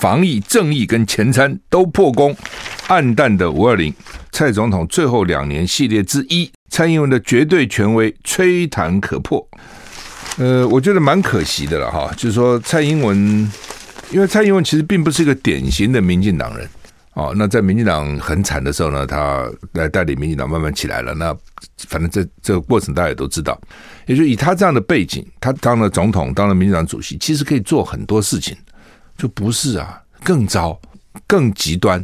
防疫、正义跟前瞻都破功，黯淡的五二零，蔡总统最后两年系列之一，蔡英文的绝对权威吹弹可破。呃，我觉得蛮可惜的了哈，就是说蔡英文，因为蔡英文其实并不是一个典型的民进党人。哦，那在民进党很惨的时候呢，他来带领民进党慢慢起来了。那反正这这个过程大家也都知道，也就以他这样的背景，他当了总统，当了民进党主席，其实可以做很多事情，就不是啊，更糟、更极端。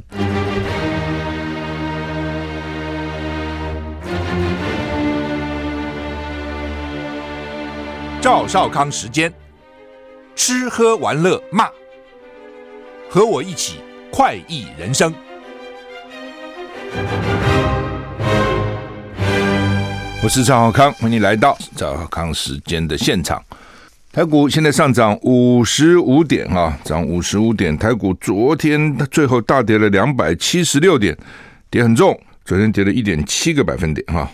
赵少康时间，吃喝玩乐骂，和我一起。快意人生，我是赵少康，欢迎来到赵少康时间的现场。台股现在上涨五十五点啊，涨五十五点。台股昨天最后大跌了两百七十六点，跌很重。昨天跌了一点七个百分点哈。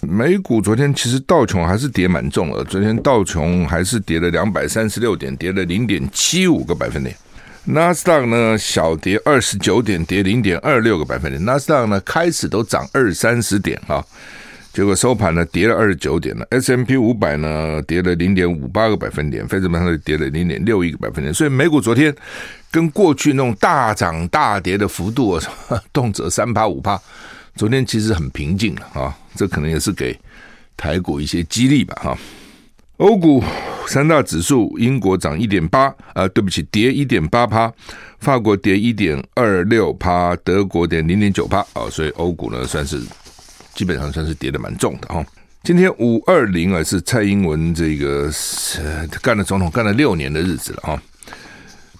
美股昨天其实道琼还是跌蛮重的，昨天道琼还是跌了两百三十六点，跌了零点七五个百分点。纳斯达克呢小跌二十九点，跌零点二六个百分点。纳斯达克呢开始都涨二三十点啊，结果收盘呢跌了二十九点了。S M P 五百呢跌了零点五八个百分点，费城半导体跌了零点六一个百分点。所以美股昨天跟过去那种大涨大跌的幅度啊，动辄三趴五趴，昨天其实很平静了啊。这可能也是给台股一些激励吧哈。欧股三大指数，英国涨一点八，啊，对不起，跌一点八趴；法国跌一点二六趴，德国跌零点九趴，啊，所以欧股呢算是基本上算是跌的蛮重的哈。今天五二零啊，是蔡英文这个干了总统干了六年的日子了哈。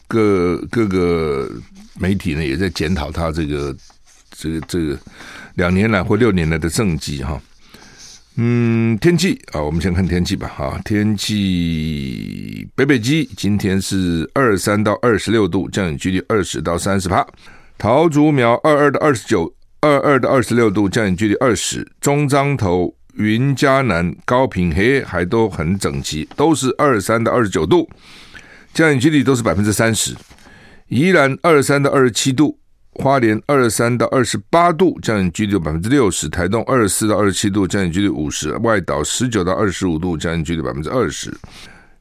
各各个媒体呢也在检讨他这个这个这个两年来或六年来的政绩哈。嗯，天气啊，我们先看天气吧。哈，天气北北基今天是二三到二十六度，降雨几率二十到三十趴。桃竹苗二二到二十九，二二到二十六度，降雨距离二十。中彰投、云嘉南、高屏黑还都很整齐，都是二三到二十九度，降雨距离都是百分之三十。宜兰二三到二十七度。花莲二三到二十八度，降雨距离百分之六十；台东二十四到二十七度，降雨距离五十；外岛十九到二十五度，降雨距离百分之二十。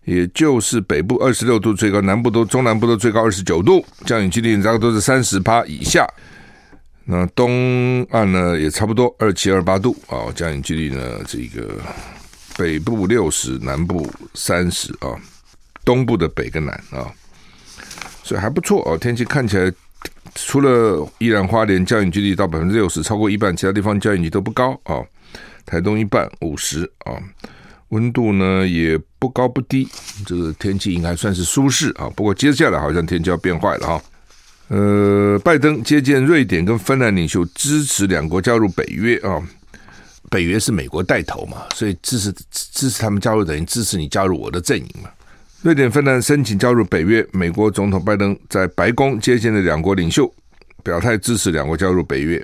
也就是北部二十六度最高，南部都中南部都最高二十九度，降雨几率大概都是三十趴以下。那东岸呢也差不多二七二八度啊，降雨几率呢这个北部六十，南部三十啊，东部的北跟南啊，所以还不错哦，天气看起来。除了依然花莲降雨几率到百分之六十，超过一半，其他地方降雨率都不高啊。台东一半五十啊，温度呢也不高不低，这个天气应该算是舒适啊。不过接下来好像天气要变坏了哈。呃，拜登接见瑞典跟芬兰领袖，支持两国加入北约啊。北约是美国带头嘛，所以支持支持他们加入等于支持你加入我的阵营嘛。瑞典、芬兰申请加入北约，美国总统拜登在白宫接见了两国领袖，表态支持两国加入北约，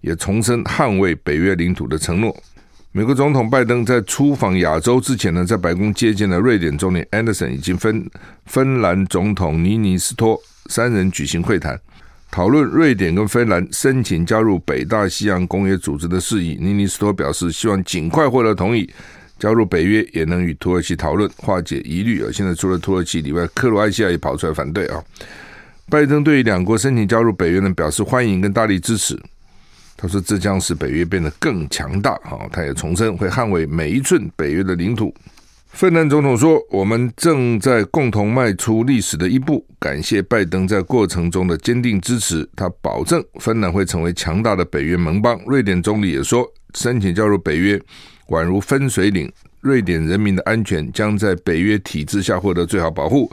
也重申捍卫北约领土的承诺。美国总统拜登在出访亚洲之前呢，在白宫接见了瑞典总理安德森以及芬芬兰总统尼尼斯托，三人举行会谈，讨论瑞典跟芬兰申请加入北大西洋公约组织的事宜。尼尼斯托表示，希望尽快获得同意。加入北约也能与土耳其讨论化解疑虑啊！现在除了土耳其以外，克罗埃西亚也跑出来反对啊。拜登对于两国申请加入北约呢，表示欢迎跟大力支持。他说，这将使北约变得更强大啊！他也重申会捍卫每一寸北约的领土。芬兰总统说：“我们正在共同迈出历史的一步，感谢拜登在过程中的坚定支持。他保证芬兰会成为强大的北约盟邦。”瑞典总理也说：“申请加入北约。”宛如分水岭，瑞典人民的安全将在北约体制下获得最好保护。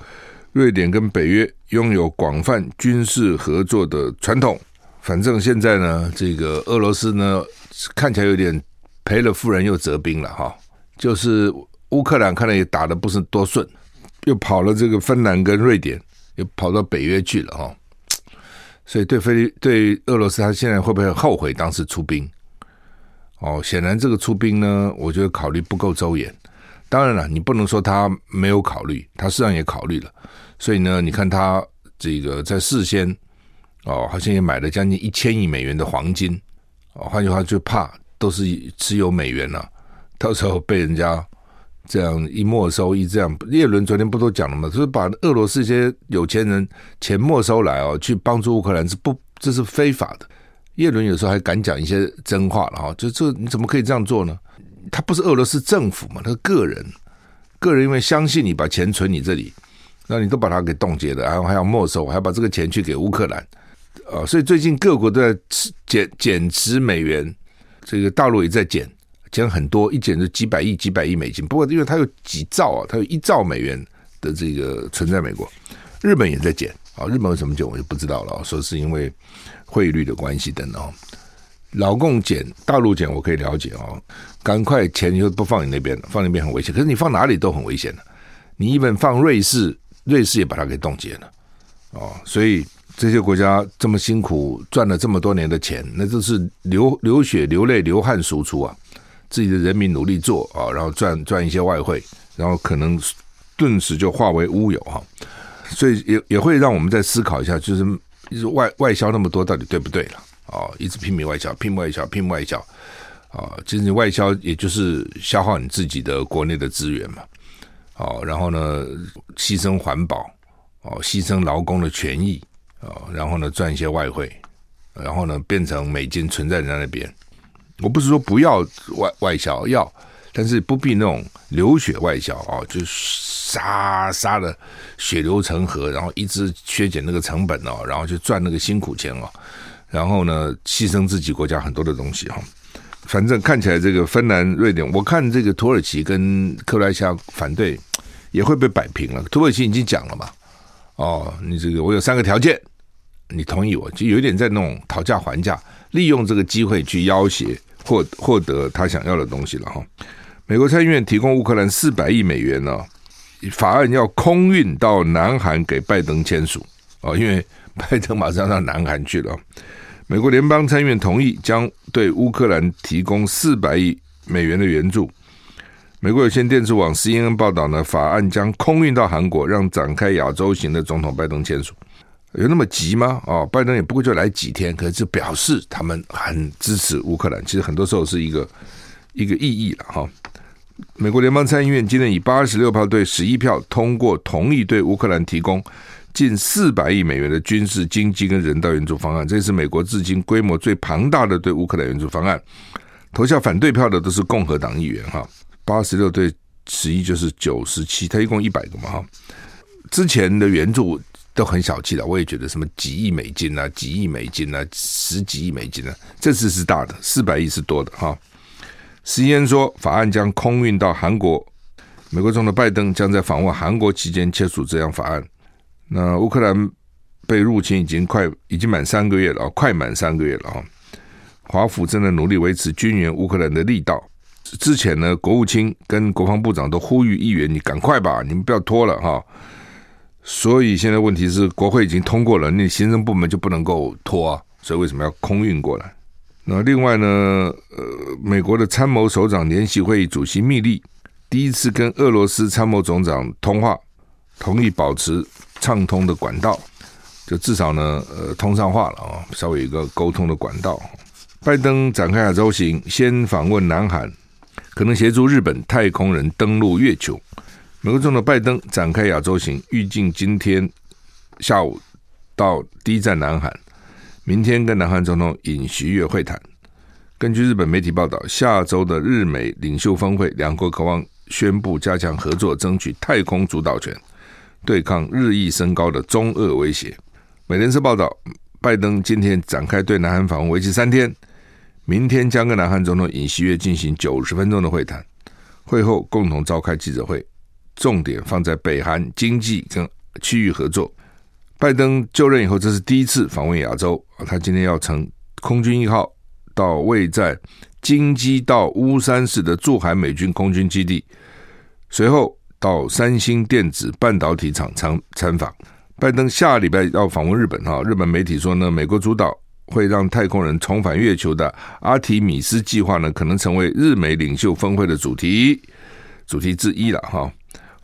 瑞典跟北约拥有广泛军事合作的传统。反正现在呢，这个俄罗斯呢看起来有点赔了夫人又折兵了哈。就是乌克兰看来也打得不是多顺，又跑了这个芬兰跟瑞典，又跑到北约去了哈。所以对菲对俄罗斯，他现在会不会后悔当时出兵？哦，显然这个出兵呢，我觉得考虑不够周延。当然了，你不能说他没有考虑，他实际上也考虑了。所以呢，你看他这个在事先哦，好像也买了将近一千亿美元的黄金哦，换句话就怕都是持有美元了、到时候被人家这样一没收一这样，叶伦昨天不都讲了吗？就是把俄罗斯一些有钱人钱没收来哦，去帮助乌克兰是不这是非法的。叶伦有时候还敢讲一些真话了哈，就这你怎么可以这样做呢？他不是俄罗斯政府嘛，他是个人，个人因为相信你把钱存你这里，那你都把它给冻结了，然后还要没收，还要把这个钱去给乌克兰，啊，所以最近各国都在减减持美元，这个大陆也在减，减很多，一减就几百亿、几百亿美金。不过因为它有几兆啊，它有一兆美元的这个存在美国，日本也在减啊，日本为什么减我就不知道了，说是因为。汇率的关系等等，老共减，大陆减，我可以了解哦。赶快钱就不放你那边，放那边很危险。可是你放哪里都很危险的。你一本放瑞士，瑞士也把它给冻结了哦。所以这些国家这么辛苦赚了这么多年的钱，那都是流流血、流泪、流汗输出啊，自己的人民努力做啊，然后赚赚一些外汇，然后可能顿时就化为乌有哈。所以也也会让我们再思考一下，就是。一直外外销那么多，到底对不对了？哦，一直拼命外销，拼命外销，拼命外销，啊，其实你外销也就是消耗你自己的国内的资源嘛。哦，然后呢，牺牲环保，哦，牺牲劳工的权益，哦，然后呢，赚一些外汇，然后呢，变成美金存在人家那边。我不是说不要外外销，要，但是不必那种流血外销啊，就。杀杀的血流成河，然后一直削减那个成本哦，然后就赚那个辛苦钱哦，然后呢，牺牲自己国家很多的东西哈。反正看起来这个芬兰、瑞典，我看这个土耳其跟克罗埃西亚反对也会被摆平了。土耳其已经讲了嘛，哦，你这个我有三个条件，你同意我，就有点在那种讨价还价，利用这个机会去要挟获获得他想要的东西了哈。美国参议院提供乌克兰四百亿美元呢。法案要空运到南韩给拜登签署哦，因为拜登马上到南韩去了。美国联邦参议院同意将对乌克兰提供四百亿美元的援助。美国有线电视网 CNN 报道呢，法案将空运到韩国，让展开亚洲行的总统拜登签署。有那么急吗？哦，拜登也不过就来几天，可是就表示他们很支持乌克兰。其实很多时候是一个一个意义了哈。美国联邦参议院今天以八十六票对十一票通过，同意对乌克兰提供近四百亿美元的军事、经济跟人道援助方案。这是美国至今规模最庞大的对乌克兰援助方案。投下反对票的都是共和党议员哈，八十六对十一就是九十七，他一共一百个嘛哈。之前的援助都很小气的，我也觉得什么几亿美金啊、几亿美金啊、十几亿美金啊，这次是大的，四百亿是多的哈。CNN 说，法案将空运到韩国。美国总统拜登将在访问韩国期间签署这项法案。那乌克兰被入侵已经快已经满三个月了，快满三个月了哈。华府正在努力维持军援乌克兰的力道。之前呢，国务卿跟国防部长都呼吁议员：“你赶快吧，你们不要拖了哈。”所以现在问题是，国会已经通过了，那行政部门就不能够拖啊。所以为什么要空运过来？那另外呢，呃，美国的参谋首长联席会议主席密利第一次跟俄罗斯参谋总长通话，同意保持畅通的管道，就至少呢，呃，通上话了啊，稍微有一个沟通的管道。拜登展开亚洲行，先访问南韩，可能协助日本太空人登陆月球。美国总统拜登展开亚洲行，预计今天下午到第一站南韩。明天跟南韩总统尹锡悦会谈。根据日本媒体报道，下周的日美领袖峰会，两国渴望宣布加强合作，争取太空主导权，对抗日益升高的中俄威胁。美联社报道，拜登今天展开对南韩访问，为期三天。明天将跟南韩总统尹锡悦进行九十分钟的会谈，会后共同召开记者会，重点放在北韩经济跟区域合作。拜登就任以后，这是第一次访问亚洲。他今天要乘空军一号到位在京畿道乌山市的驻韩美军空军基地，随后到三星电子半导体厂参参访。拜登下礼拜要访问日本哈，日本媒体说呢，美国主导会让太空人重返月球的阿提米斯计划呢，可能成为日美领袖峰会的主题主题之一了哈。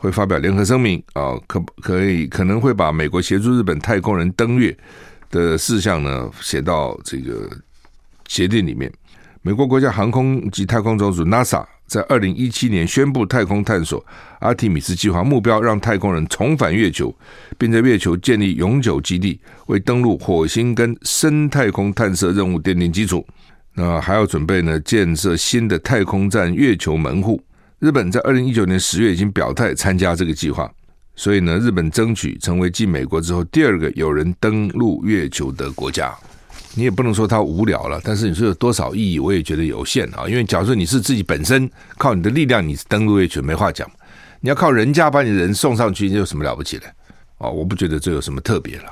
会发表联合声明啊，可可以可能会把美国协助日本太空人登月的事项呢写到这个协定里面。美国国家航空及太空总署 NASA 在二零一七年宣布太空探索阿提米斯计划，目标让太空人重返月球，并在月球建立永久基地，为登陆火星跟深太空探测任务奠定基础。那还要准备呢，建设新的太空站月球门户。日本在二零一九年十月已经表态参加这个计划，所以呢，日本争取成为继美国之后第二个有人登陆月球的国家。你也不能说它无聊了，但是你说有多少意义，我也觉得有限啊。因为假如说你是自己本身靠你的力量，你登陆月球没话讲。你要靠人家把你的人送上去，你有什么了不起的？哦，我不觉得这有什么特别了。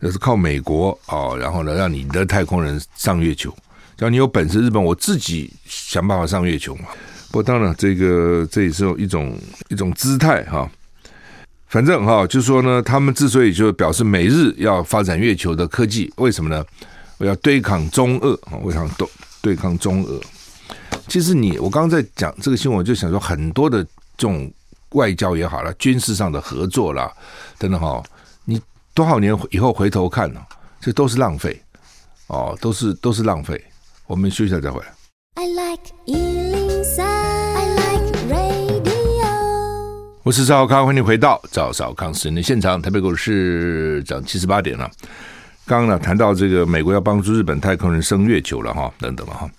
那是靠美国哦，然后呢，让你的太空人上月球。只要你有本事，日本我自己想办法上月球嘛。不当然，这个这也是一种一种姿态哈。反正哈，就是说呢，他们之所以就表示美日要发展月球的科技，为什么呢？我要对抗中俄啊！我想对对抗中俄？其实你我刚刚在讲这个新闻，我就想说，很多的这种外交也好了，军事上的合作啦，等等哈，你多少年以后回头看呢，这都是浪费哦，都是都是浪费。我们休息一下再回来。I like 我是赵少康，欢迎回到赵少康时间的现场。台北股市涨七十八点了。刚刚呢谈到这个美国要帮助日本太空人升月球了哈，等等了哈，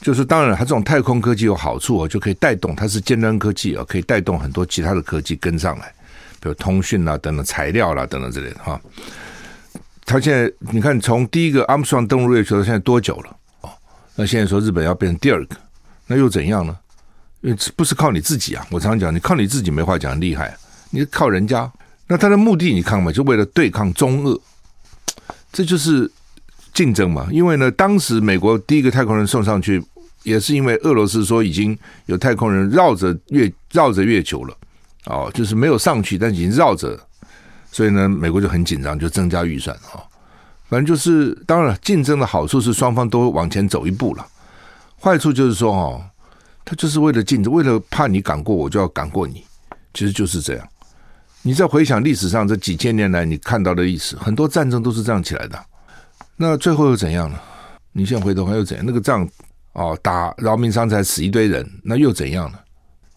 就是当然它这种太空科技有好处哦，就可以带动它是尖端科技啊，可以带动很多其他的科技跟上来，比如通讯啦等等材料啦等等之类的哈。他现在你看从第一个阿姆斯壮登陆月球到现在多久了哦？那现在说日本要变成第二个，那又怎样呢？因为不是靠你自己啊，我常讲你靠你自己没话讲厉害，你靠人家，那他的目的你看嘛，就为了对抗中俄。这就是竞争嘛，因为呢，当时美国第一个太空人送上去，也是因为俄罗斯说已经有太空人绕着月绕着月球了，哦，就是没有上去，但已经绕着，所以呢，美国就很紧张，就增加预算啊。反正就是，当然了，竞争的好处是双方都往前走一步了，坏处就是说，哦，他就是为了竞争，为了怕你赶过我，就要赶过你，其实就是这样。你再回想历史上这几千年来你看到的历史，很多战争都是这样起来的。那最后又怎样呢？你现在回头看又怎样？那个仗哦，打劳民伤财死一堆人，那又怎样呢？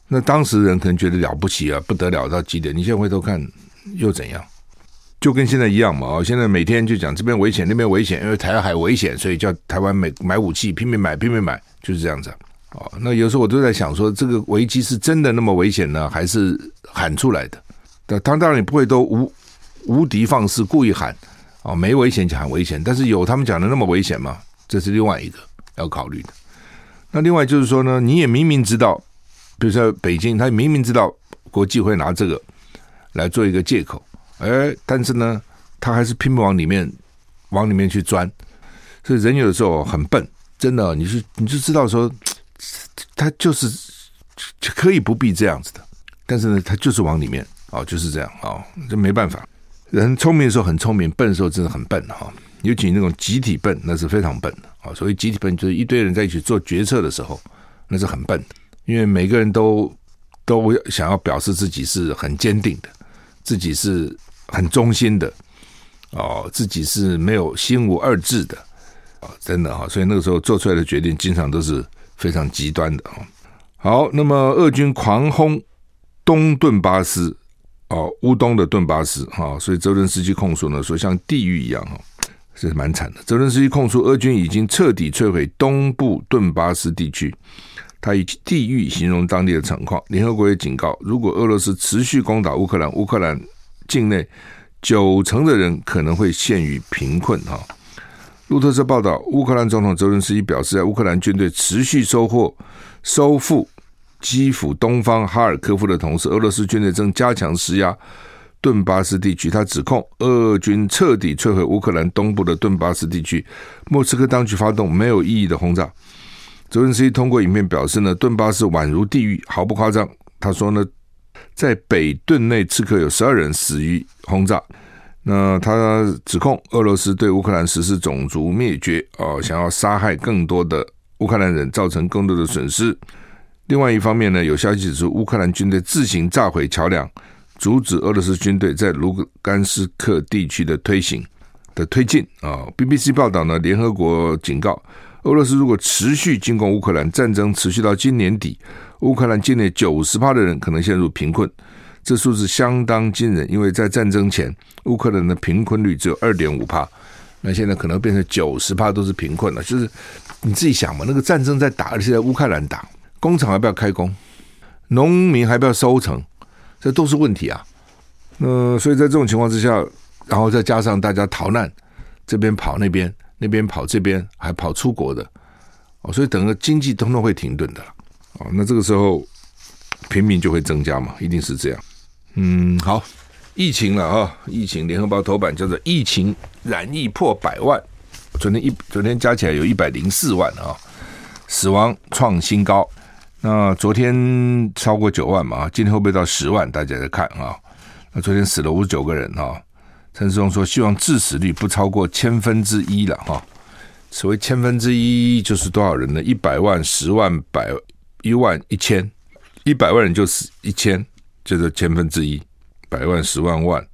那当时人可能觉得了不起啊，不得了到极点。你现在回头看又怎样？就跟现在一样嘛。哦，现在每天就讲这边危险，那边危险，因为台海危险，所以叫台湾买买武器，拼命买，拼命买，就是这样子。哦，那有时候我都在想说，这个危机是真的那么危险呢，还是喊出来的？他当然也不会都无无敌放肆，故意喊哦，没危险就喊危险，但是有他们讲的那么危险吗？这是另外一个要考虑的。那另外就是说呢，你也明明知道，比如说北京，他明明知道国际会拿这个来做一个借口，哎，但是呢，他还是拼命往里面往里面去钻。所以人有的时候很笨，真的，你是你就知道说，他就是可以不必这样子的，但是呢，他就是往里面。哦，就是这样哦，这没办法。人聪明的时候很聪明，笨的时候真的很笨哈。尤其那种集体笨，那是非常笨的啊。所以集体笨，就是一堆人在一起做决策的时候，那是很笨的。因为每个人都都想要表示自己是很坚定的，自己是很忠心的哦，自己是没有心无二志的啊，真的哈。所以那个时候做出来的决定，经常都是非常极端的啊。好，那么俄军狂轰东顿巴斯。哦，乌东的顿巴斯哈，所以泽伦斯基控诉呢，说像地狱一样哈，是蛮惨的。泽伦斯基控诉俄军已经彻底摧毁东部顿巴斯地区，他以地狱形容当地的情况。联合国也警告，如果俄罗斯持续攻打乌克兰，乌克兰境内九成的人可能会陷于贫困哈。路透社报道，乌克兰总统泽伦斯基表示，在乌克兰军队持续收获、收复。基辅东方哈尔科夫的同时，俄罗斯军队正加强施压顿巴斯地区。他指控俄军彻底摧毁乌克兰东部的顿巴斯地区。莫斯科当局发动没有意义的轰炸。泽连斯基通过影片表示呢，顿巴斯宛如地狱，毫不夸张。他说呢，在北顿内刺客有十二人死于轰炸。那他指控俄罗斯对乌克兰实施种族灭绝，哦，想要杀害更多的乌克兰人，造成更多的损失。另外一方面呢，有消息指出，乌克兰军队自行炸毁桥梁，阻止俄罗斯军队在卢甘斯克地区的推行的推进啊。BBC 报道呢，联合国警告，俄罗斯如果持续进攻乌克兰，战争持续到今年底，乌克兰境内九十趴的人可能陷入贫困。这数字相当惊人，因为在战争前，乌克兰的贫困率只有二点五趴，那现在可能变成九十趴都是贫困了。就是你自己想嘛，那个战争在打，而且在乌克兰打，工厂还不要开工，农民还不要收成，这都是问题啊。那、所以在这种情况之下，然后再加上大家逃难，这边跑那边，那边跑这边，还跑出国的，哦，所以整个经济通通会停顿的了。哦，那这个时候平民就会增加嘛，一定是这样。嗯，好，疫情了啊！疫情，联合报头版叫做“疫情染疫破百万”，昨天一昨天加起来有一百零四万啊，死亡创新高。那昨天超过九万嘛，今天会不会到十万？大家在看啊。那昨天死了五十九个人啊。陈世忠说，希望致死率不超过千分之一了哈。所谓千分之一就是多少人呢？一百万、十万、百、一万、一千，一百万人就死一千。就是千分之一，百万、十万、万、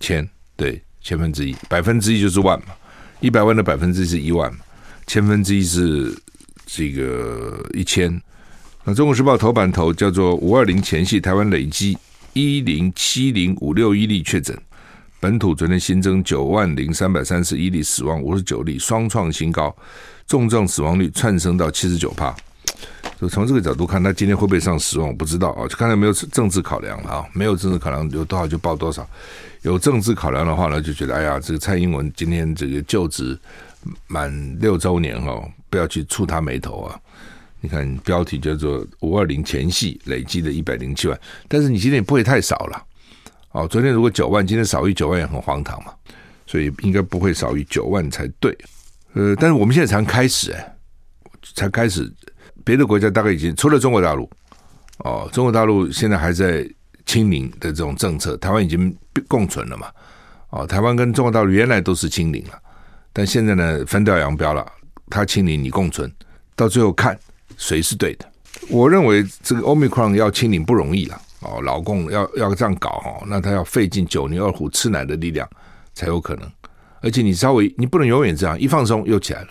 千，对，千分之一，百分之一就是万嘛，一百万的百分之一是一万嘛，千分之一是这个一千。那《中国时报》头版头叫做“五二零前夕，台湾累积一零七零五六一例确诊，本土昨天新增九万零三百三十一例，死亡五十九例，双创新高，重症死亡率窜升到七十九趴。就从这个角度看，他今天会不会上十万？我不知道啊，就看来没有政治考量了啊，没有政治考量，有多少就报多少。有政治考量的话呢，就觉得哎呀，这个蔡英文今天这个就职满六周年哈，不要去触他霉头啊。你看标题叫做“五二零前戏累积的一百零七万”，但是你今天也不会太少了哦。昨天如果九万，今天少于九万也很荒唐嘛，所以应该不会少于九万才对。呃，但是我们现在才开始哎，才开始。别的国家大概已经除了中国大陆，哦，中国大陆现在还在清零的这种政策，台湾已经共存了嘛，哦，台湾跟中国大陆原来都是清零了，但现在呢分道扬镳了，他清零你共存，到最后看谁是对的。我认为这个 Omicron 要清零不容易了，哦，老共要要这样搞哦，那他要费尽九牛二虎吃奶的力量才有可能，而且你稍微你不能永远这样，一放松又起来了。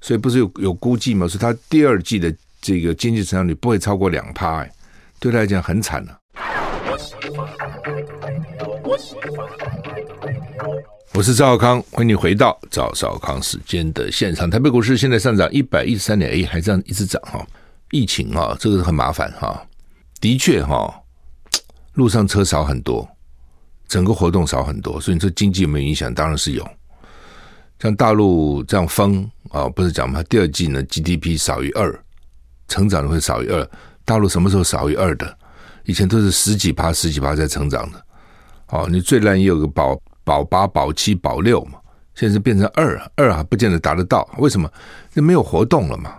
所以不是有有估计吗？是他第二季的这个经济成长率不会超过两趴，哎，对他来讲很惨了。我是赵少康，欢迎你回到赵少康时间的现场。台北股市现在上涨一百一十三点，哎，还这样一直涨哈。疫情哈，这个是很麻烦哈。的确哈，路上车少很多，整个活动少很多，所以你说经济有没有影响？当然是有。像大陆这样封啊，不是讲嘛？第二季呢，GDP 少于二，成长的会少于二。大陆什么时候少于二的？以前都是十几趴、十几趴在成长的。哦，你最烂也有个保保八、保七、保六嘛，现在是变成二，二还不见得达得到。为什么？那没有活动了嘛。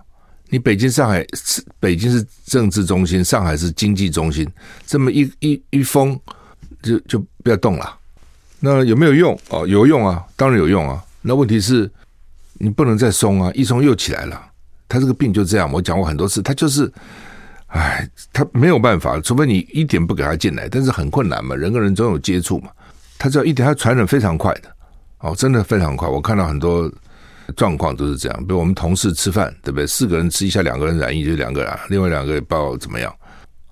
你北京、上海是北京是政治中心，上海是经济中心，这么一一一封，就就不要动了。那有没有用？哦，有用啊，当然有用啊。那问题是，你不能再松啊！一松又起来了。他这个病就这样，我讲过很多次，他就是，哎，他没有办法，除非你一点不给他进来，但是很困难嘛，人跟人总有接触嘛。他只要一点，他传染非常快的，哦，真的非常快。我看到很多状况都是这样，比如我们同事吃饭，对不对？四个人吃一下，两个人染疫就两个人，另外两个也不知道怎么样。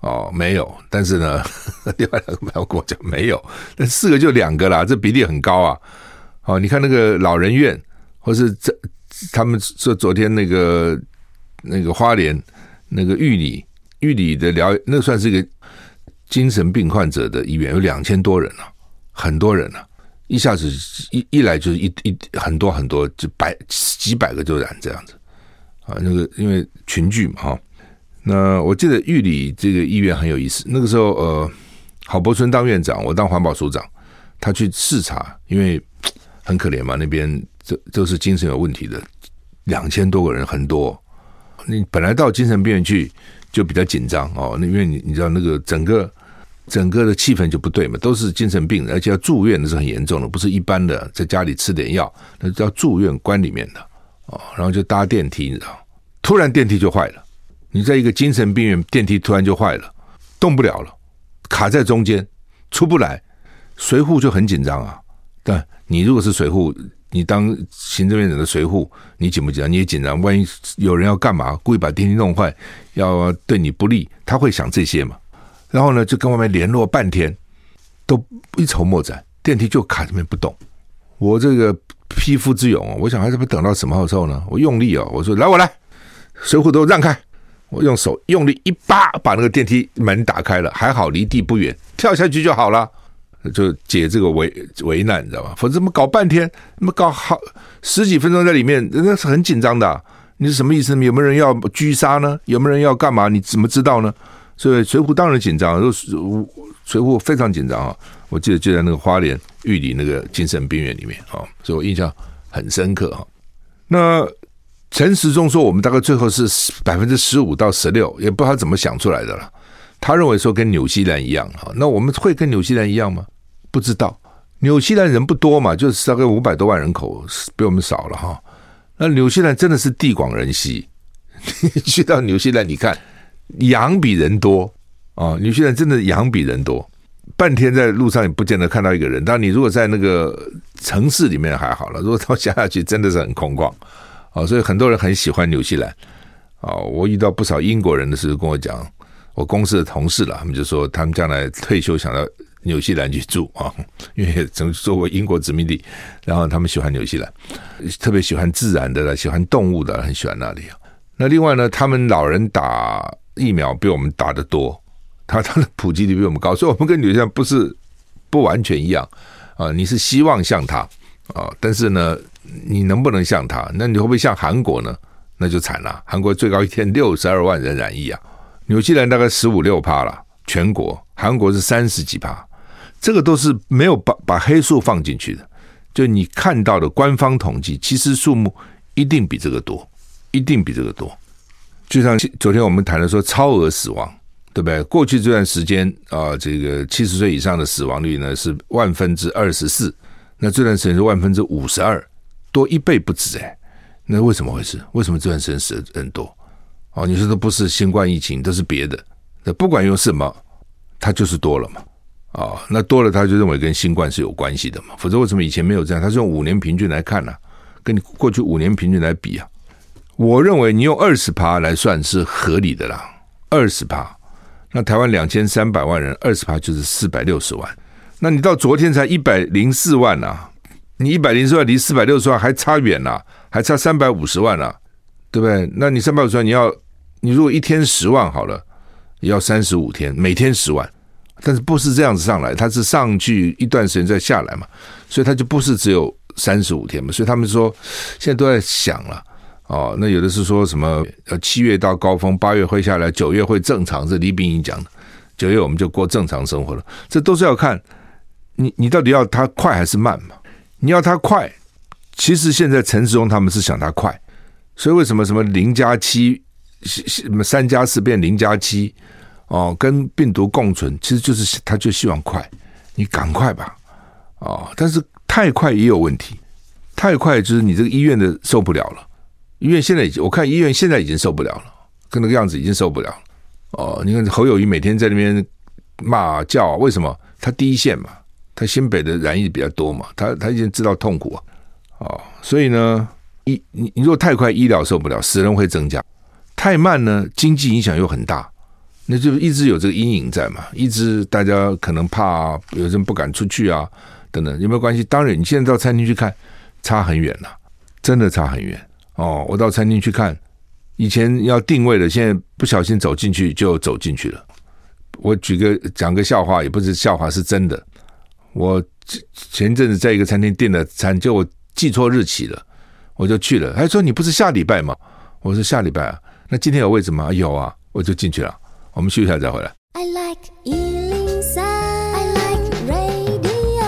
哦，没有，但是呢，另外两个没有跟我讲没有，但四个就两个啦，这比例很高啊。哦，你看那个老人院，或是这他们说昨天那个那个花莲那个玉里玉里的疗，那算是一个精神病患者的医院，有两千多人了，很多人了，一下子一一来就是一一很多很多，就百几百个就染这样子啊，那个因为群聚嘛哈。那我记得玉里这个医院很有意思，那个时候呃，郝柏村当院长，我当环保署长，他去视察，因为。很可怜嘛，那边这都是精神有问题的，两千多个人很多。你本来到精神病院去就比较紧张哦，那因为你你知道那个整个整个的气氛就不对嘛，都是精神病人，而且要住院的是很严重的，不是一般的在家里吃点药，那叫住院关里面的哦。然后就搭电梯，你知道，突然电梯就坏了。你在一个精神病院，电梯突然就坏了，动不了了，卡在中间。出不来，随护就很紧张啊。但你如果是随护，你当行政院长的随扈，你紧不紧张？你也紧张。万一有人要干嘛，故意把电梯弄坏，要对你不利，他会想这些嘛？然后呢，就跟外面联络半天，都一筹莫展，电梯就卡这边不动。我这个匹夫之勇，我想还是不等到什么时候呢？我用力啊！我说来，我来，随扈都让开。我用手用力一扒，把那个电梯门打开了，还好离地不远，跳下去就好了，就解这个危危难，你知道吧？否则怎么搞半天，那么搞好十几分钟在里面，那是很紧张的。你是什么意思？有没有人要狙杀呢？有没有人要干嘛？你怎么知道呢？所以水浒当然紧张，就水浒非常紧张啊！我记得就在那个花莲玉里那个精神病院里面啊，所以我印象很深刻哈。那。陈时中说：“我们大概最后是百分之十五到十六，也不知道他怎么想出来的了。他认为说跟纽西兰一样哈，那我们会跟纽西兰一样吗？不知道。纽西兰人不多嘛，就是大概五百多万人口，比我们少了哈。那纽西兰真的是地广人稀，你去到纽西兰，你看羊比人多啊。纽西兰真的羊比人多，半天在路上也不见得看到一个人。但你如果在那个城市里面还好了，如果到乡下去，真的是很空旷。”啊，所以很多人很喜欢纽西兰。啊，我遇到不少英国人的时候跟我讲，我公司的同事了，他们就说他们将来退休想到纽西兰去住啊，因为曾作为英国殖民地，然后他们喜欢纽西兰，特别喜欢自然的啦，喜欢动物的，很喜欢那里。那另外呢，他们老人打疫苗比我们打得多，他他的普及率比我们高，所以我们跟纽西兰不是不完全一样啊。你是希望像他啊，但是呢。你能不能像他？那你会不会像韩国呢？那就惨了。韩国最高一天六十二万人染疫啊，纽西兰大概十五六趴了，全国。韩国是三十几趴，这个都是没有把把黑数放进去的。就你看到的官方统计，其实数目一定比这个多，一定比这个多。就像昨天我们谈的说，超额死亡，对不对？过去这段时间啊，这个七十岁以上的死亡率呢是万分之二十四，那这段时间是万分之五十二。多一倍不止哎，那为什么回事？为什么这段时间死的人多？哦，你说这不是新冠疫情，都是别的。那不管用什么，它就是多了嘛。哦，那多了他就认为跟新冠是有关系的嘛。否则为什么以前没有这样？他是用五年平均来看呢、跟你过去五年平均来比啊。我认为你用二十趴来算是合理的啦。二十趴，那台湾两千三百万人，二十趴就是四百六十万。那你到昨天才一百零四万呐、你一百零四万离四百六十万还差远呐，还差三百五十万呢，对不对？那你三百五十万，你要你如果一天十万好了，要三十五天，每天十万，但是不是这样子上来，它是上去一段时间再下来嘛，所以它就不是只有三十五天嘛。所以他们说现在都在想了哦，那有的是说什么呃七月到高峰，八月会下来，九月会正常，是李炳英讲的，九月我们就过正常生活了，这都是要看你你到底要它快还是慢嘛。你要它快，其实现在陈时中他们是想它快，所以为什么什么零加七，什么三加四变零加七，哦，跟病毒共存，其实就是他就希望快，你赶快吧，哦，但是太快也有问题，太快就是你这个医院的受不了了，医院现在已经我看医院现在已经受不了了，跟那个样子已经受不了了，哦，你看侯友宜每天在那边骂叫，为什么？他第一线嘛。他新北的染疫比较多嘛，他他已经知道痛苦啊，哦，所以呢，医你你如果太快，医疗受不了，死人会增加；太慢呢，经济影响又很大，那就一直有这个阴影在嘛，一直大家可能怕，有人不敢出去啊，等等，有没有关系？当然，你现在到餐厅去看，差很远了，真的差很远哦。我到餐厅去看，以前要定位的，现在不小心走进去就走进去了。我举个讲个笑话，也不是笑话，是真的。我前一阵子在一个餐厅订了餐，就我记错日期了，我就去了。他说：“你不是下礼拜吗？”我说：“下礼拜啊。”那今天有位置吗？有啊，我就进去了。我们休息一下再回来。I like 103, I like radio。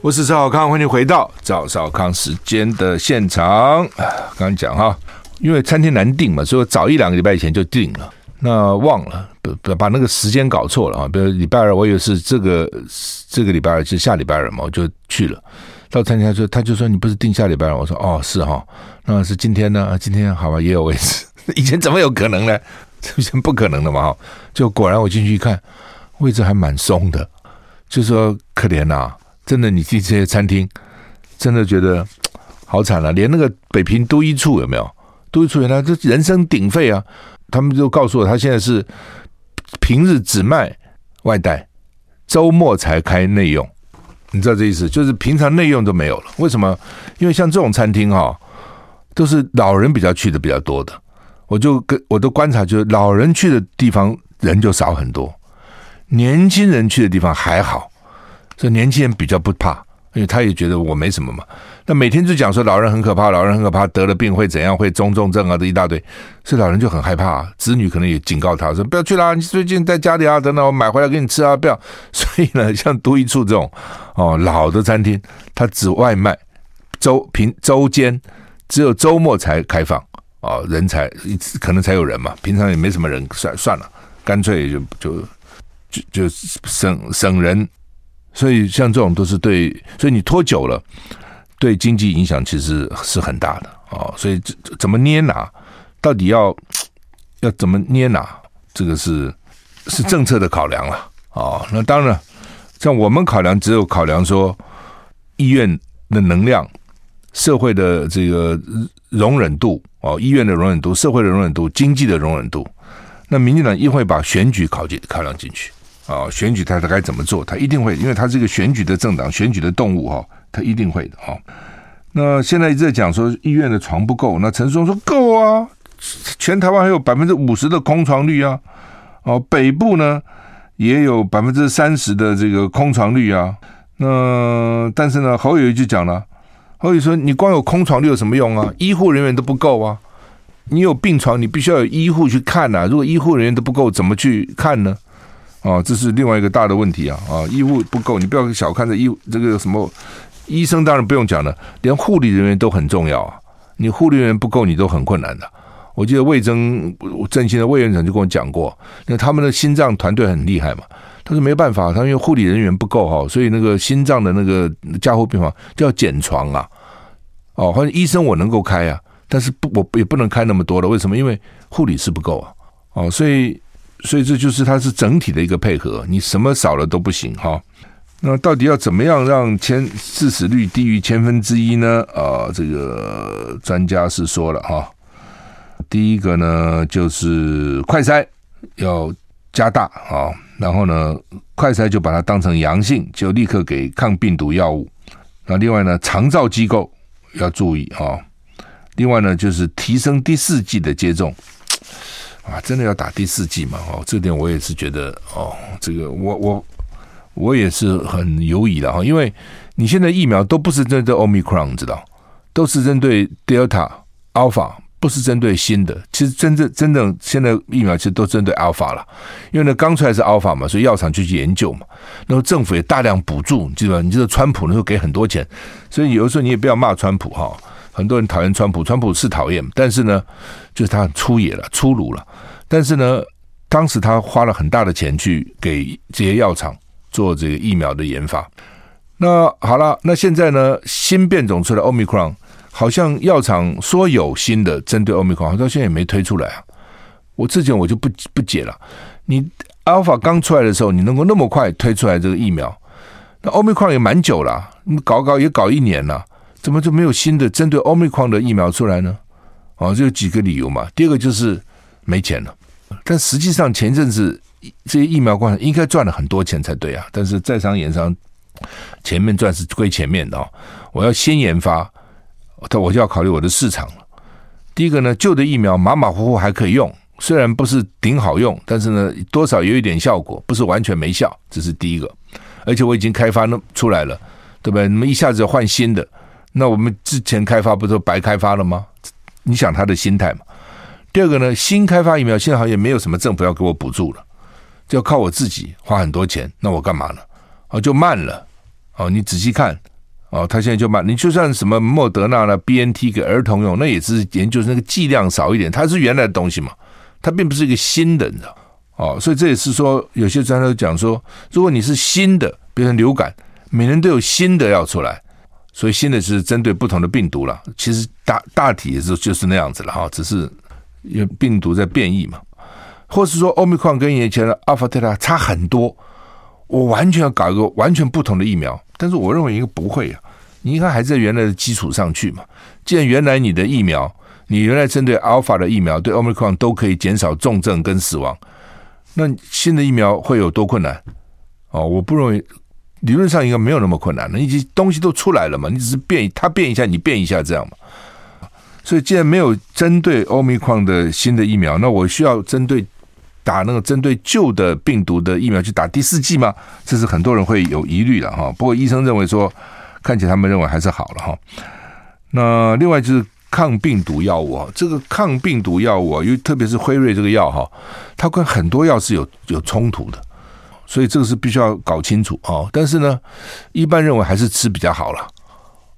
我是赵少康，欢迎回到赵少康时间的现场。刚刚讲哈，因为餐厅难订嘛，所以我早一两个礼拜以前就订了。那忘了，把把那个时间搞错了啊！比如礼拜二，我以为是这个这个礼拜二，是下礼拜二嘛，我就去了。到餐厅他说，他就说你不是订下礼拜二？我说哦，是哈，那是今天呢？今天好吧，也有位置。以前怎么有可能呢？以前不可能的嘛！就果然我进去一看，位置还蛮松的，就说可怜呐、真的，你去这些餐厅，真的觉得好惨了、啊。连那个北平都一处有没有？都一处原来这人声鼎沸啊，他们就告诉我，他现在是平日只卖外带，周末才开内用。你知道这意思？就是平常内用都没有了。为什么？因为像这种餐厅哈、都是老人比较去的比较多的。我就跟我都观察，就是老人去的地方人就少很多。年轻人去的地方还好，所以年轻人比较不怕，因为他也觉得我没什么嘛。那每天就讲说老人很可怕，老人很可怕，得了病会怎样，会中重症啊，这一大堆，所以老人就很害怕啊。子女可能也警告他说：“不要去啦，你最近在家里啊，等等我买回来给你吃啊，不要。”所以呢，像都一处这种哦老的餐厅，它只外卖，周平周间只有周末才开放哦，人才可能才有人嘛，平常也没什么人，算算了，干脆就就。就就省省人，所以像这种都是对，所以你拖久了，对经济影响其实是很大的哦。所以怎么捏拿，到底要要怎么捏拿，这个是是政策的考量了哦。那当然，像我们考量只有考量说医院的能量、社会的这个容忍度哦，医院的容忍度、社会的容忍度、经济的容忍度。那民进党一会把选举考进考量进去。啊、哦，选举他他该怎么做？他一定会，因为他是一个选举的政党，选举的动物哈、哦，他一定会的哈、哦。那现在一直在讲说医院的床不够，那陈时中说够啊，全台湾还有百分之五十的空床率啊，哦，北部呢也有百分之三十的这个空床率啊。那但是呢，侯友宜就讲了，所以说你光有空床率有什么用啊？医护人员都不够啊，你有病床，你必须要有医护去看呐、如果医护人员都不够，怎么去看呢？啊，这是另外一个大的问题啊！啊，医护不够，你不要小看这医这个什么医生，当然不用讲了，连护理人员都很重要啊！你护理人员不够，你都很困难的。我记得魏征振兴的魏院长就跟我讲过，那他们的心脏团队很厉害嘛，他说没办法，他因为护理人员不够哈，所以那个心脏的那个加护病房就要减床啊。哦，或者医生我能够开啊，但是不我也不能开那么多了，为什么？因为护理是不够啊。哦，所以。所以这就是它是整体的一个配合，你什么少了都不行哈。那到底要怎么样让千致死率低于千分之一呢？啊，这个专家是说了哈。第一个呢就是快筛要加大啊，然后呢快筛就把它当成阳性，就立刻给抗病毒药物。那另外呢长照机构要注意啊。另外呢就是提升第四季的接种。啊，真的要打第四季嘛？哦，这点我也是觉得哦，这个我我我也是很犹疑的哈，因为你现在疫苗都不是针对 Omicron，知道，都是针对 Delta、Alpha，不是针对新的。其实真正真正现在疫苗其实都针对 Alpha 了，因为呢刚出来是 Alpha 嘛，所以药厂就去研究嘛，然后政府也大量补助，记得吧？你知道川普那时候给很多钱，所以有的时候你也不要骂川普哈。很多人讨厌川普，川普是讨厌，但是呢，就是他很粗野了、粗鲁了。但是呢，当时他花了很大的钱去给这些药厂做这个疫苗的研发。那好了，那现在呢，新变种出来，Omicron，好像药厂说有新的针对 Omicron，好像到现在也没推出来啊。我之前我就不不解了，你 Alpha 刚出来的时候，你能够那么快推出来这个疫苗，那 Omicron 也蛮久了，你搞搞也搞一年了。怎么就没有新的针对 Omicron 的疫苗出来呢？哦，这有几个理由嘛。第二个就是没钱了，但实际上前阵子这些疫苗公司应该赚了很多钱才对啊。但是在商言商，前面赚是归前面的哦。我要先研发，但我就要考虑我的市场了。第一个呢，旧的疫苗马马虎虎还可以用，虽然不是顶好用，但是呢，多少有一点效果，不是完全没效。这是第一个，而且我已经开发那出来了，对不对？你们一下子换新的。那我们之前开发不是白开发了吗？你想他的心态嘛？第二个呢，新开发疫苗现在好像也没有什么政府要给我补助了，就要靠我自己花很多钱。那我干嘛呢？哦，就慢了。哦，你仔细看，哦，他现在就慢。你就算什么莫德纳了、BNT 给儿童用，那也是研究那个剂量少一点，它是原来的东西嘛，它并不是一个新的，你知道？哦，所以这也是说，有些专家都讲说，如果你是新的，变成流感，每年都有新的要出来。所以新的是针对不同的病毒了，其实大大体也是就是那样子了哈，只是因为病毒在变异嘛，或是说奥密克戎跟以前的阿尔法、德尔塔差很多，我完全要搞一个完全不同的疫苗，但是我认为应该不会啊，你应该还在原来的基础上去嘛。既然原来你的疫苗，你原来针对 Alpha 的疫苗对 Omicron 都可以减少重症跟死亡，那新的疫苗会有多困难？哦，我不认为，理论上应该没有那么困难的，你东西都出来了嘛，你只是变它变一下，你变一下这样嘛。所以既然没有针对 Omicron 的新的疫苗，那我需要针对打那个针对旧的病毒的疫苗去打第四剂吗？这是很多人会有疑虑的哈。不过医生认为说，看起来他们认为还是好了哈。那另外就是抗病毒药物啊，这个抗病毒药物啊，因为特别是辉瑞这个药哈，它跟很多药是有有冲突的。所以这个是必须要搞清楚啊！但是呢，一般认为还是吃比较好了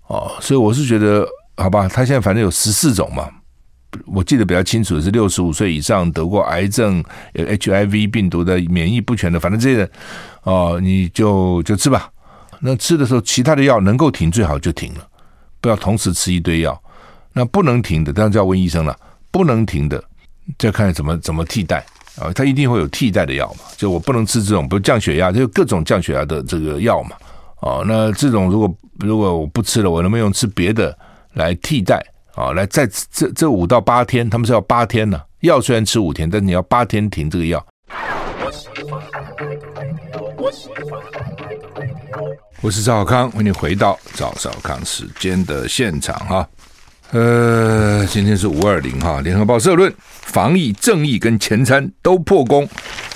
哦。所以我是觉得，好吧，他现在反正有十四种嘛，我记得比较清楚的是六十五岁以上得过癌症、HIV 病毒的免疫不全的，反正这些人哦，你就就吃吧。那吃的时候，其他的药能够停最好就停了，不要同时吃一堆药。那不能停的，当然就要问医生了。不能停的，就看怎么怎么替代。啊，它一定会有替代的药嘛？就我不能吃这种，不是降血压，就各种降血压的这个药嘛。哦，那这种如果如果我不吃了，我能不能用吃别的来替代？啊，来在这这五到八天，他们是要八天呢、药虽然吃五天，但你要八天停这个药。我是赵少康，欢迎回到赵少康时间的现场哈。呃，今天是五二零哈，联合报社论。防疫正义跟前瞻都破功，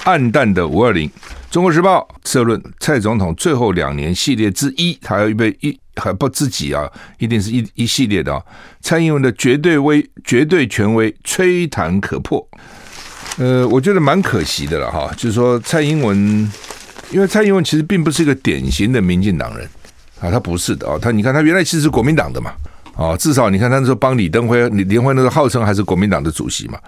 黯淡的五二零。中国时报社论：蔡总统最后两年系列之一，他要预备一还不自己啊，一定是一一系列的啊。蔡英文的绝对威、绝对权威，吹弹可破。呃，我觉得蛮可惜的了哈，就是说蔡英文，因为蔡英文其实并不是一个典型的民进党人啊，他不是的啊，他你看他原来其实是国民党的嘛。啊，至少你看，他那时候帮李登辉，李登辉那时候号称还是国民党的主席嘛，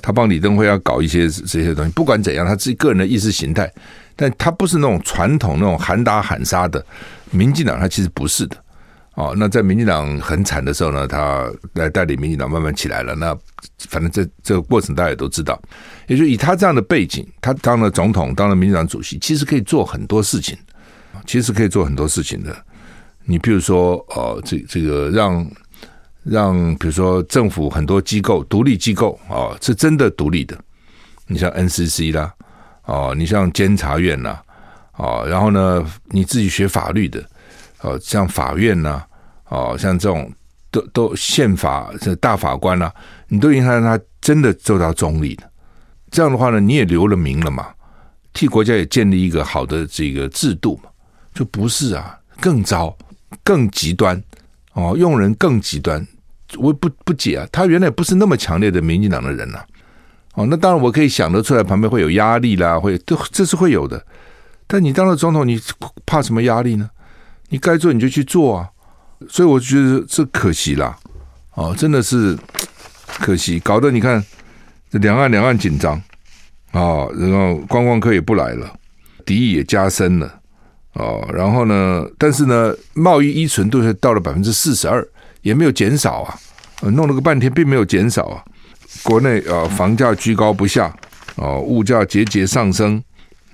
他帮李登辉要搞一些这些东西。不管怎样，他自己个人的意识形态，但他不是那种传统那种喊打喊杀的民进党，他其实不是的。哦，那在民进党很惨的时候呢，他来带领民进党慢慢起来了。那反正这这个过程大家也都知道，也就以他这样的背景，他当了总统，当了民进党主席，其实可以做很多事情，其实可以做很多事情的。你比如说，哦，这这个让让，比如说政府很多机构独立机构哦，是真的独立的。你像 NCC 啦，哦，你像监察院呐，哦，然后呢，你自己学法律的，哦，像法院呐，哦，像这种都都宪法这大法官呐，你都应该让他真的做到中立的。这样的话呢，你也留了名了嘛，替国家也建立一个好的这个制度嘛，就不是啊，更糟。更极端哦，用人更极端，我不不解啊。他原来不是那么强烈的民进党的人呐、哦，那当然我可以想得出来，旁边会有压力啦，会都这是会有的。但你当了总统，你怕什么压力呢？你该做你就去做啊。所以我觉得这可惜啦，哦，真的是 可惜，搞得你看这两岸两岸紧张啊、然后观光客也不来了，敌意也加深了。哦，然后呢？但是呢，贸易依存度是到了百分之四十二，也没有减少啊。弄了个半天，并没有减少啊。国内啊，房价居高不下，哦，物价节节上升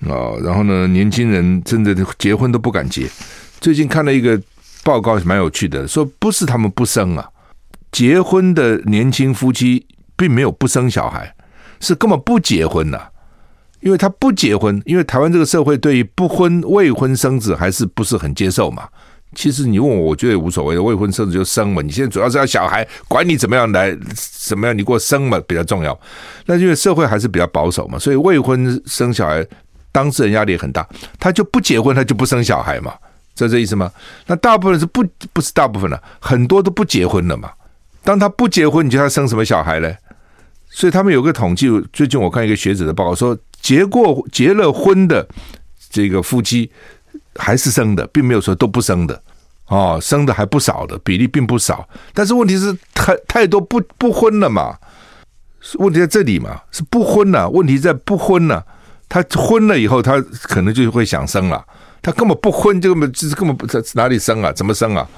啊。然后呢，年轻人真的结婚都不敢结。最近看了一个报告，蛮有趣的，说不是他们不生啊，结婚的年轻夫妻并没有不生小孩，是根本不结婚呐、因为他不结婚，因为台湾这个社会对于不婚未婚生子还是不是很接受嘛。其实你问我，我觉得也无所谓的，未婚生子就生嘛。你现在主要是要小孩，管你怎么样来怎么样，你给我生嘛比较重要。那因为社会还是比较保守嘛，所以未婚生小孩，当事人压力很大。他就不结婚，他就不生小孩嘛，知道这意思吗？那大部分是不不是大部分了，很多都不结婚了嘛。当他不结婚，你觉得他生什么小孩嘞？所以他们有个统计，最近我看一个学者的报告说。结过结了婚的这个夫妻还是生的，并没有说都不生的哦，生的还不少的比例并不少。但是问题是太太多不不婚了嘛？问题在这里嘛？是不婚了？问题在不婚了？他婚了以后，他可能就会想生了。他根本不婚，就根本就是根本不在哪里生啊？怎么生啊？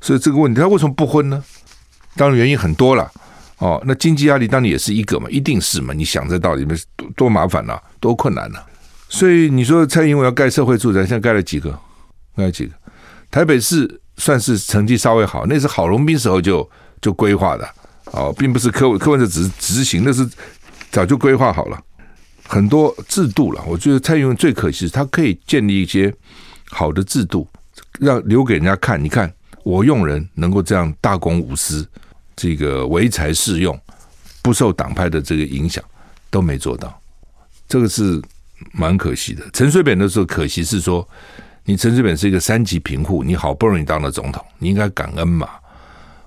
所以这个问题，他为什么不婚呢？当然原因很多了。哦，那经济压力当然也是一个嘛，一定是嘛。你想这道理，多多麻烦呐、多困难呐、所以你说蔡英文要盖社会住宅，现在盖了几个？盖了几个？台北市算是成绩稍微好，那是郝龙斌时候就就规划的哦，并不是柯文柯文哲只是执行，那是早就规划好了，很多制度了。我觉得蔡英文最可惜，他可以建立一些好的制度，让留给人家看。你看，我用人能够这样大公无私，这个唯才是用，不受党派的这个影响，都没做到，这个是蛮可惜的。陈水扁的时候，可惜是说。你陈水扁是一个三级贫户，你好不容易当了总统，你应该感恩嘛，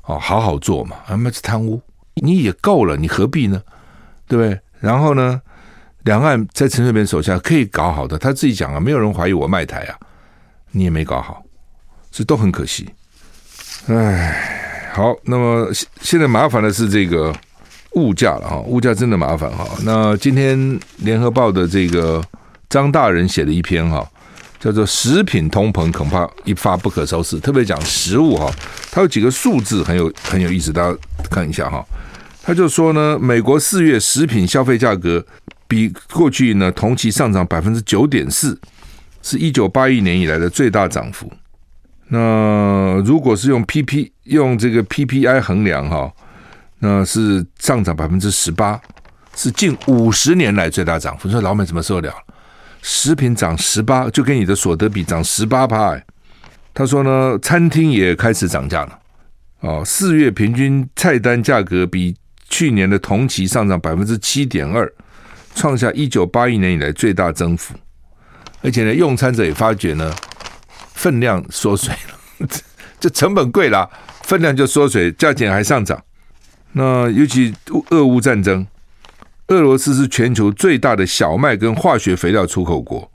哦，好好做嘛，啊，那是贪污，你也够了，你何必呢？对不对？然后呢，两岸在陈水扁手下可以搞好的，他自己讲啊，没有人怀疑我卖台啊，你也没搞好，这都很可惜。哎，好，那么现在麻烦的是这个物价了哈，物价真的麻烦哈。那今天联合报的这个张大人写了一篇哈。叫做食品通膨，恐怕一发不可收拾。特别讲食物哈，它有几个数字很有很有意思，大家看一下哈。他就说呢，美国四月食品消费价格比过去呢同期上涨百分之九点四，是一九八一年以来的最大涨幅。那如果是用 P P 用这个 P P I 衡量哈，那是上涨百分之十八，是近五十年来最大涨幅。你说老美怎么受得了？食品涨十八，就跟你的所得比涨十八趴。他说呢，餐厅也开始涨价了。哦，四月平均菜单价格比去年的同期上涨百分之七点二，创下一九八一年以来最大增幅。而且呢，用餐者也发觉呢，分量缩水了，这成本贵了，分量就缩水，价钱还上涨。那尤其俄乌战争。俄罗斯是全球最大的小麦跟化学肥料出口国，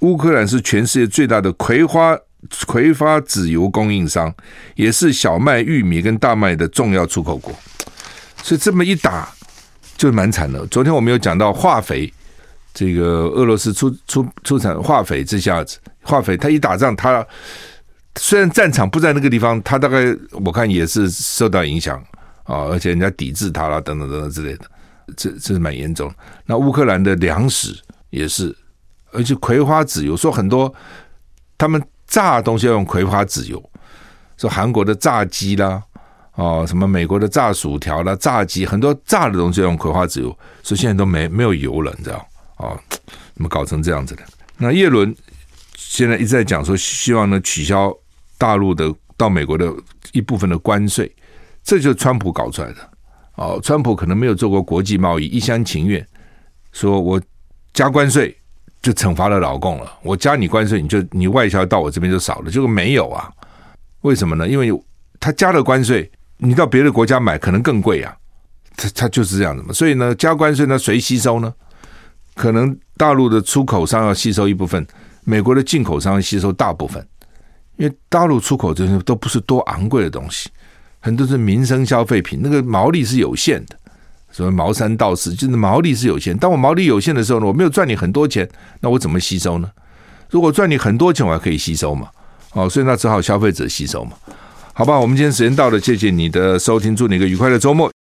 乌克兰是全世界最大的葵花葵花籽油供应商，也是小麦、玉米跟大麦的重要出口国。所以这么一打，就蛮惨的。昨天我们有讲到化肥，这个俄罗斯出出出产化肥，这下子化肥，它一打仗，它虽然战场不在那个地方，它大概我看也是受到影响啊，而且人家抵制它啦，等等等等之类的。这这是蛮严重。那乌克兰的粮食也是，而且葵花籽油说很多，他们炸东西要用葵花籽油，说韩国的炸鸡啦，哦，什么美国的炸薯条啦，炸鸡很多炸的东西用葵花籽油，所以现在都没没有油了，你知道？哦，怎么搞成这样子的？那叶伦现在一直在讲说，希望呢取消大陆的到美国的一部分的关税，这就是川普搞出来的。哦，川普可能没有做过国际贸易，一厢情愿说我加关税就惩罚了老共了。我加你关税，你就你外销到我这边就少了。结果没有啊？为什么呢？因为他加了关税，你到别的国家买可能更贵啊。它它就是这样子嘛。所以呢，加关税呢，谁吸收呢？可能大陆的出口商要吸收一部分，美国的进口商吸收大部分，因为大陆出口这些都不是多昂贵的东西。很多是民生消费品，那个毛利是有限的，什么毛三到四，就是毛利是有限。当我毛利有限的时候呢，我没有赚你很多钱，那我怎么吸收呢？如果赚你很多钱，我还可以吸收嘛？哦，所以那只好消费者吸收嘛？好吧，我们今天时间到了，谢谢你的收听，祝你一个愉快的周末。